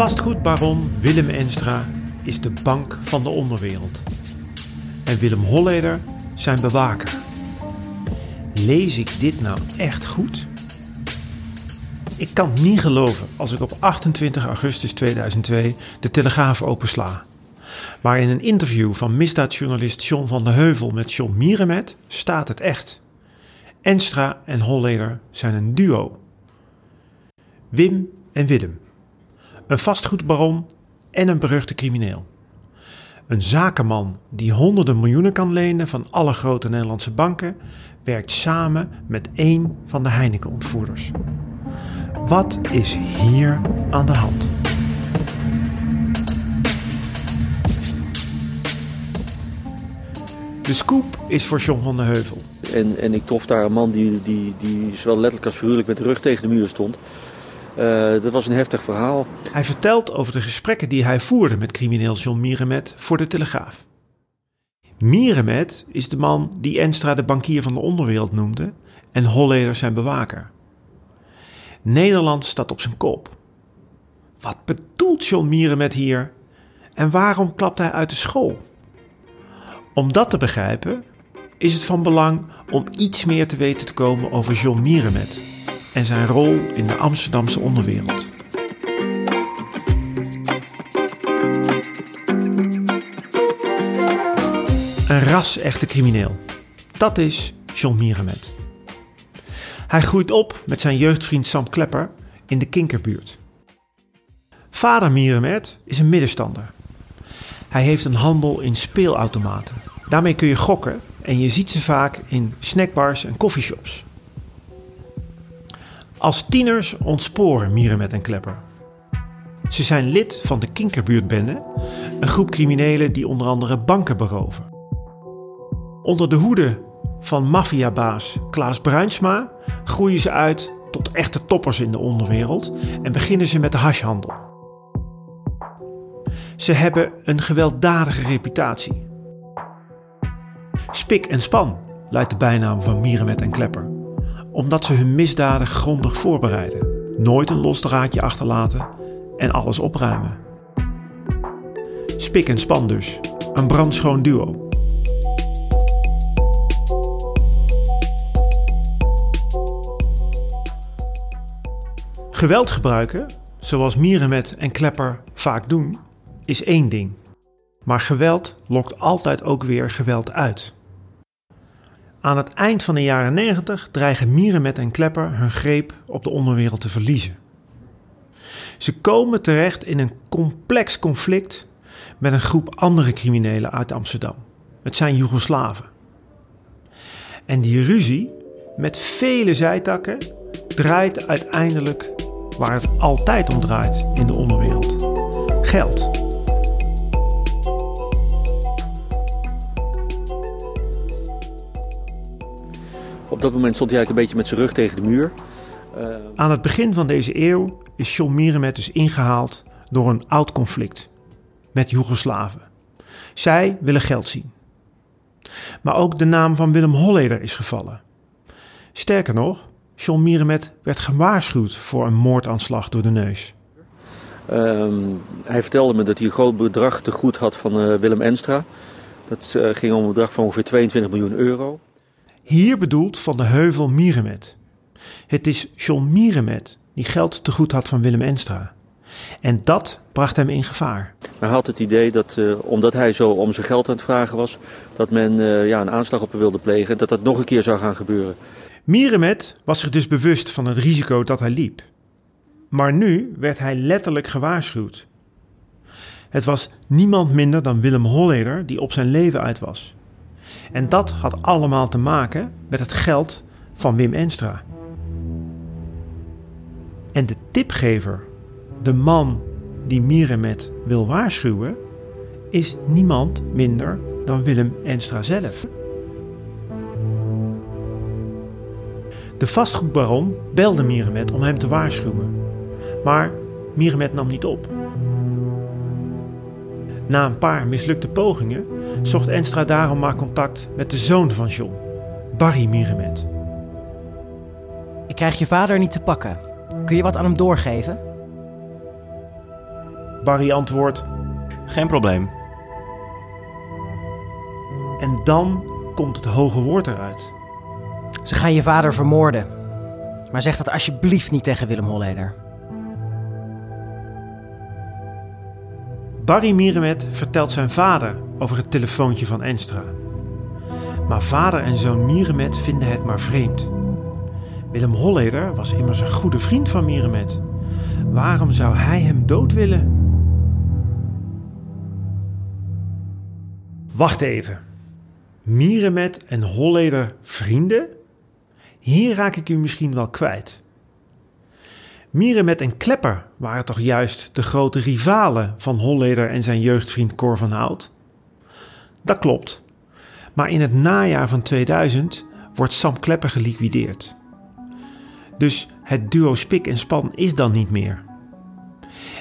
Vastgoedbaron Willem Enstra is de bank van de onderwereld. En Willem Holleder zijn bewaker. Lees ik dit nou echt goed? Ik kan het niet geloven als ik op 28 augustus 2002 de Telegraaf opensla. Maar in een interview van misdaadjournalist John van de Heuvel met John Mierenmet staat het echt. Enstra en Holleder zijn een duo. Wim en Willem. Een vastgoedbaron en een beruchte crimineel. Een zakenman die honderden miljoenen kan lenen van alle grote Nederlandse banken, werkt samen met één van de Heineken-ontvoerders. Wat is hier aan de hand? De scoop is voor John van de Heuvel. En, en ik trof daar een man die, die, die zowel letterlijk als figuurlijk met de rug tegen de muur stond. Uh, dat was een heftig verhaal. Hij vertelt over de gesprekken die hij voerde met crimineel John Mierenmet voor de Telegraaf. Mierenmet is de man die Enstra de bankier van de onderwereld noemde en Holleder zijn bewaker. Nederland staat op zijn kop. Wat bedoelt John Mierenmet hier? En waarom klapt hij uit de school? Om dat te begrijpen is het van belang om iets meer te weten te komen over John Mierenmet en zijn rol in de Amsterdamse onderwereld. Een ras-echte crimineel. Dat is John Mierenmet. Hij groeit op met zijn jeugdvriend Sam Klepper in de Kinkerbuurt. Vader Mierenmet is een middenstander. Hij heeft een handel in speelautomaten. Daarmee kun je gokken en je ziet ze vaak in snackbars en coffeeshops. Als tieners ontsporen Mierenmet en Klepper. Ze zijn lid van de Kinkerbuurtbende, een groep criminelen die onder andere banken beroven. Onder de hoede van maffiabaas Klaas Bruinsma groeien ze uit tot echte toppers in de onderwereld en beginnen ze met de hashhandel. Ze hebben een gewelddadige reputatie. Spik en span luidt de bijnaam van Mierenmet en Klepper omdat ze hun misdaden grondig voorbereiden, nooit een los draadje achterlaten en alles opruimen. Spik en span dus, een brandschoon duo. Geweld gebruiken, zoals Mierenmet en Klepper vaak doen, is één ding. Maar geweld lokt altijd ook weer geweld uit. Aan het eind van de jaren 90 dreigen Mierenmet en Klepper hun greep op de onderwereld te verliezen. Ze komen terecht in een complex conflict met een groep andere criminelen uit Amsterdam. Het zijn Joegoslaven. En die ruzie, met vele zijtakken, draait uiteindelijk waar het altijd om draait in de onderwereld: geld. Op dat moment stond hij eigenlijk een beetje met zijn rug tegen de muur. Uh... Aan het begin van deze eeuw is John Mierenmet dus ingehaald door een oud conflict met Joegoslaven. Zij willen geld zien. Maar ook de naam van Willem Holleder is gevallen. Sterker nog, John Mierenmet werd gewaarschuwd voor een moordaanslag door de neus. Uh, hij vertelde me dat hij een groot bedrag te goed had van uh, Willem Enstra. Dat uh, ging om een bedrag van ongeveer 22 miljoen euro. Hier bedoelt Van de Heuvel Mierenmet. Het is John Mierenmet die geld te goed had van Willem Enstra. En dat bracht hem in gevaar. Hij had het idee dat, uh, omdat hij zo om zijn geld aan het vragen was, dat men uh, ja, een aanslag op hem wilde plegen en dat dat nog een keer zou gaan gebeuren. Mierenmet was zich dus bewust van het risico dat hij liep. Maar nu werd hij letterlijk gewaarschuwd. Het was niemand minder dan Willem Holleder die op zijn leven uit was. En dat had allemaal te maken met het geld van Wim Enstra. En de tipgever, de man die Miremet wil waarschuwen, is niemand minder dan Willem Enstra zelf. De vastgoedbaron belde Miremet om hem te waarschuwen, maar Miremet nam niet op. Na een paar mislukte pogingen zocht Enstra daarom maar contact met de zoon van John, Barry Miremet. Ik krijg je vader niet te pakken. Kun je wat aan hem doorgeven? Barry antwoordt Geen probleem. en dan komt het hoge woord eruit. Ze gaan je vader vermoorden. Maar zeg dat alsjeblieft niet tegen Willem Holleder. Barry Miremet vertelt zijn vader over het telefoontje van Enstra. Maar vader en zoon Miremet vinden het maar vreemd. Willem Holleder was immers een goede vriend van Miremet. Waarom zou hij hem dood willen? Wacht even. Miremet en Holleder vrienden? Hier raak ik u misschien wel kwijt. Miremet en Klepper waren toch juist de grote rivalen van Holleder en zijn jeugdvriend Cor van Hout? Dat klopt. Maar in het najaar van 2000 wordt Sam Klepper geliquideerd. Dus het duo Spik en Span is dan niet meer.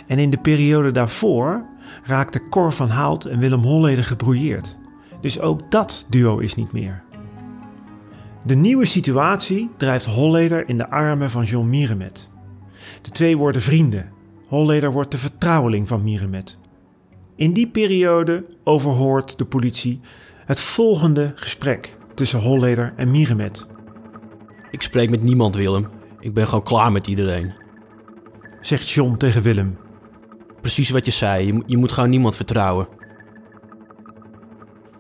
En in de periode daarvoor raakten Cor van Hout en Willem Holleder gebrouilleerd. Dus ook dat duo is niet meer. De nieuwe situatie drijft Holleder in de armen van John Miremet. De twee worden vrienden. Holleder wordt de vertrouweling van Miremet. In die periode overhoort de politie het volgende gesprek tussen Holleder en Miremet. Ik spreek met niemand, Willem. Ik ben gewoon klaar met iedereen. Zegt John tegen Willem. Precies wat je zei, je, moet- je moet gewoon niemand vertrouwen.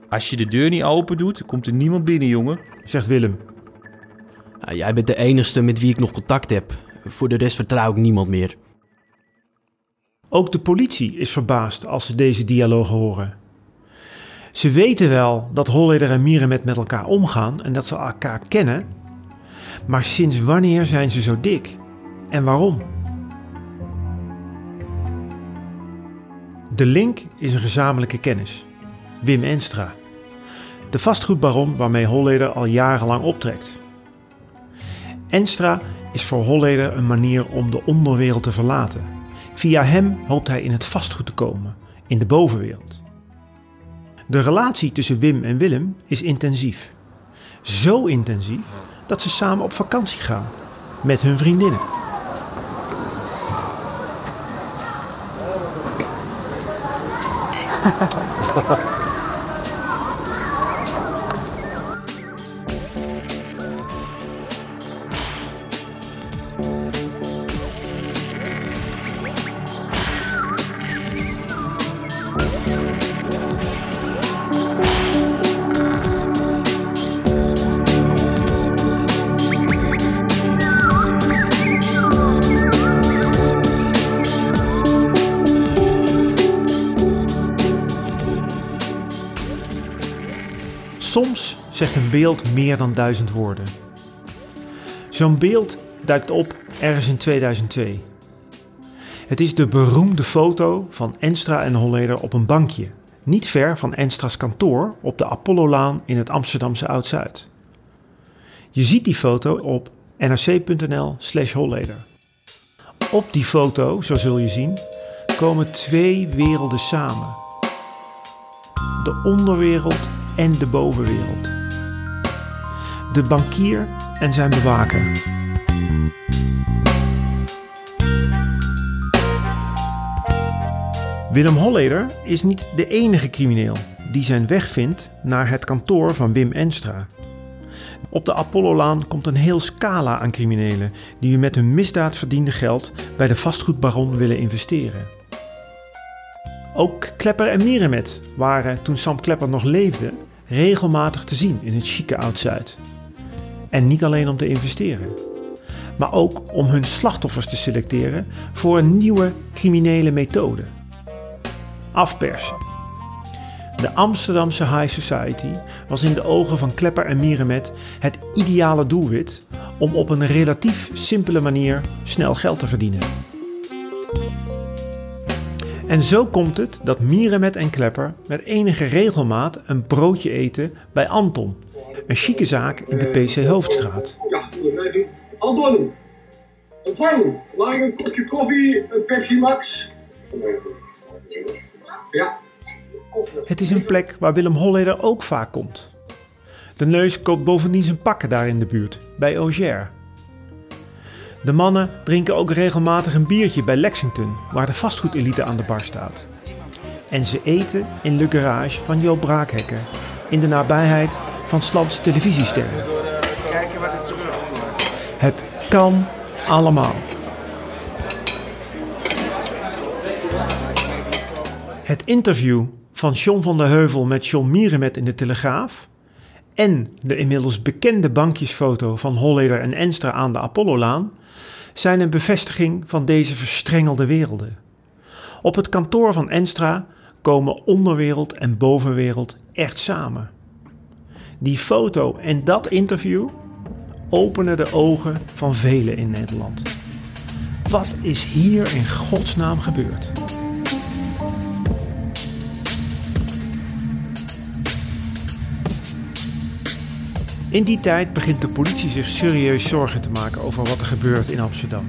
Als je de deur niet open doet, komt er niemand binnen, jongen. Zegt Willem. Ja, jij bent de enige met wie ik nog contact heb. Voor de rest vertrouw ik niemand meer. Ook de politie is verbaasd als ze deze dialogen horen. Ze weten wel dat Holleder en Miremet met elkaar omgaan en dat ze elkaar kennen. Maar sinds wanneer zijn ze zo dik? En waarom? De link is een gezamenlijke kennis. Wim Enstra. De vastgoedbaron waarmee Holleder al jarenlang optrekt. Enstra is voor Holleder een manier om de onderwereld te verlaten. Via hem hoopt hij in het vastgoed te komen, in de bovenwereld. De relatie tussen Wim en Willem is intensief. Zo intensief dat ze samen op vakantie gaan met hun vriendinnen. Soms zegt een beeld meer dan duizend woorden. Zo'n beeld duikt op ergens in 2002. Het is de beroemde foto van Enstra en Holleder op een bankje, niet ver van Enstra's kantoor op de Apollolaan in het Amsterdamse Oud-Zuid. Je ziet die foto op nrc.nl/slash Holleder. Op die foto, zo zul je zien, komen twee werelden samen: de onderwereld en de bovenwereld. De bankier en zijn bewaker. Willem Holleder is niet de enige crimineel die zijn weg vindt naar het kantoor van Wim Enstra. Op de Apollolaan komt een heel scala aan criminelen die met hun misdaad verdiende geld bij de vastgoedbaron willen investeren. Ook Klepper en Miremet waren, toen Sam Klepper nog leefde, regelmatig te zien in het chique Oud-Zuid. En niet alleen om te investeren, maar ook om hun slachtoffers te selecteren voor een nieuwe criminele methode. Afpersen. De Amsterdamse high society was in de ogen van Klepper en Miremet het ideale doelwit om op een relatief simpele manier snel geld te verdienen. En zo komt het dat Mierenmet en Klepper met enige regelmaat een broodje eten bij Anton, een chique zaak in de PC Hoofdstraat. Ja, Anton. Mag ik een kopje koffie, een Pepsi Max? Ja. Het is een plek waar Willem Holleder ook vaak komt. De neus koopt bovendien zijn pakken daar in de buurt, bij Auger. De mannen drinken ook regelmatig een biertje bij Lexington, waar de vastgoedelite aan de bar staat. En ze eten in Le Garage van Joop Braakhekker, in de nabijheid van Slans televisiesterren. Kijken wat er terugkomt. Het kan allemaal. Het interview van John van der Heuvel met John Mierenmet in de Telegraaf en de inmiddels bekende bankjesfoto van Holleder en Enstra aan de Apollolaan zijn een bevestiging van deze verstrengelde werelden. Op het kantoor van Enstra komen onderwereld en bovenwereld echt samen. Die foto en dat interview openen de ogen van velen in Nederland. Wat is hier in godsnaam gebeurd? In die tijd begint de politie zich serieus zorgen te maken over wat er gebeurt in Amsterdam.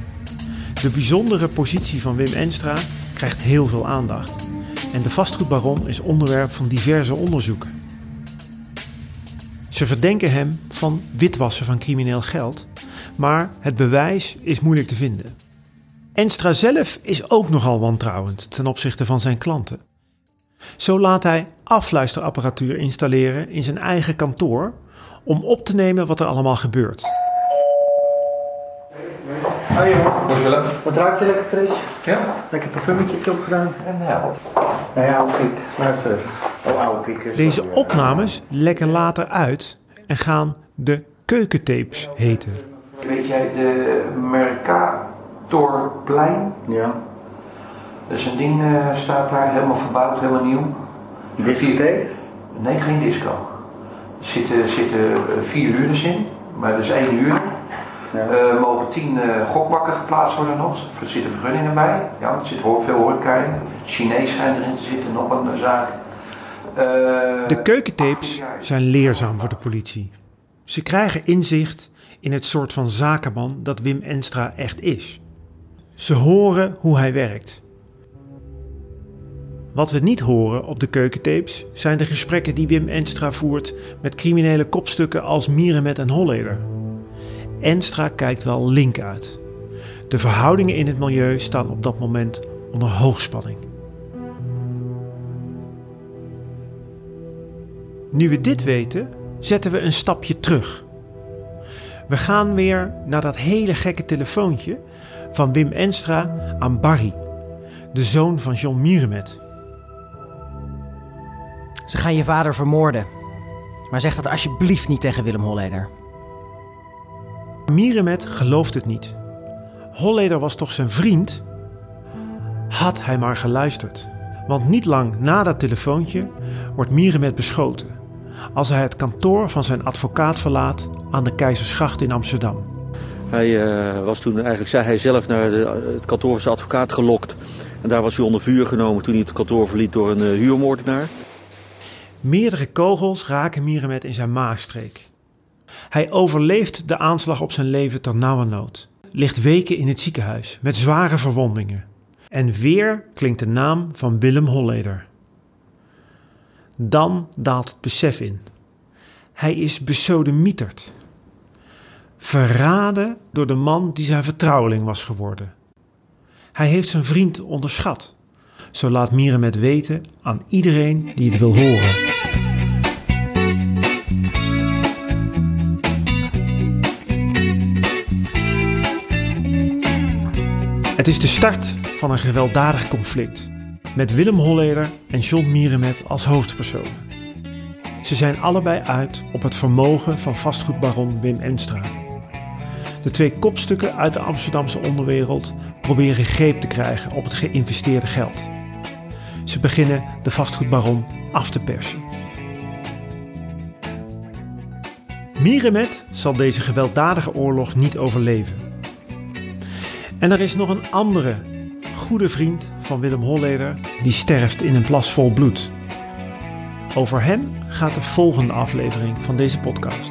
De bijzondere positie van Wim Enstra krijgt heel veel aandacht. En de vastgoedbaron is onderwerp van diverse onderzoeken. Ze verdenken hem van witwassen van crimineel geld, maar het bewijs is moeilijk te vinden. Enstra zelf is ook nogal wantrouwend ten opzichte van zijn klanten. Zo laat hij afluisterapparatuur installeren in zijn eigen kantoor om op te nemen wat er allemaal gebeurt. Hoi jongen. Wat ruikt je lekker fris? Ja? Lekker parfumetje opgedaan? En ja. Nou ja, oude kiek. Luister even. Oh, oude kiekers. Deze opnames lekken later uit en gaan de keukentapes heten. Weet jij de Mercatorplein? Ja. Dus een ding eh, staat daar helemaal verbouwd, helemaal nieuw. Discotheek? Nee, geen disco. Er zitten, zitten eh, vier huurders in, maar dat is één huur. Ja. Er mogen tien eh, gokbakken geplaatst worden nog. Er zitten vergunningen bij. Ja, er zit hoor- veel horeca in. Chinees schijnt erin te zitten, nog een eh, zaak. Eh, De keukentapes zijn leerzaam voor de politie. Ze krijgen inzicht in het soort van zakenman dat Wim Enstra echt is. Ze horen hoe hij werkt. Wat we niet horen op de keukentapes zijn de gesprekken die Wim Enstra voert met criminele kopstukken als Mierenmet en Holleder. Enstra kijkt wel link uit. De verhoudingen in het milieu staan op dat moment onder hoogspanning. Nu we dit weten, zetten we een stapje terug. We gaan weer naar dat hele gekke telefoontje van Wim Enstra aan Barry, de zoon van John Mierenmet. Ze gaan je vader vermoorden. Maar zeg dat alsjeblieft niet tegen Willem Holleder. Mierenmet gelooft het niet. Holleder was toch zijn vriend? Had hij maar geluisterd. Want niet lang na dat telefoontje wordt Mierenmet beschoten. Als hij het kantoor van zijn advocaat verlaat aan de Keizersgracht in Amsterdam. Hij eh, was toen eigenlijk, zei hij zelf, naar de, het kantoor van zijn advocaat gelokt. En daar was hij onder vuur genomen toen hij het kantoor verliet door een eh, huurmoordenaar. Meerdere kogels raken Mierenmet in zijn maagstreek. Hij overleeft de aanslag op zijn leven ter nauwernood. Ligt weken in het ziekenhuis met zware verwondingen. En weer klinkt de naam van Willem Holleder. Dan daalt het besef in. Hij is besodemieterd. Verraden door de man die zijn vertrouweling was geworden. Hij heeft zijn vriend onderschat. Zo laat Mierenmet weten aan iedereen die het wil horen. Het is de start van een gewelddadig conflict. Met Willem Holleder en John Mierenmet als hoofdpersonen. Ze zijn allebei uit op het vermogen van vastgoedbaron Wim Enstra. De twee kopstukken uit de Amsterdamse onderwereld proberen greep te krijgen op het geïnvesteerde geld. Ze beginnen de vastgoedbaron af te persen. Mierenmet zal deze gewelddadige oorlog niet overleven. En er is nog een andere goede vriend van Willem Holleder die sterft in een plas vol bloed. Over hem gaat de volgende aflevering van deze podcast.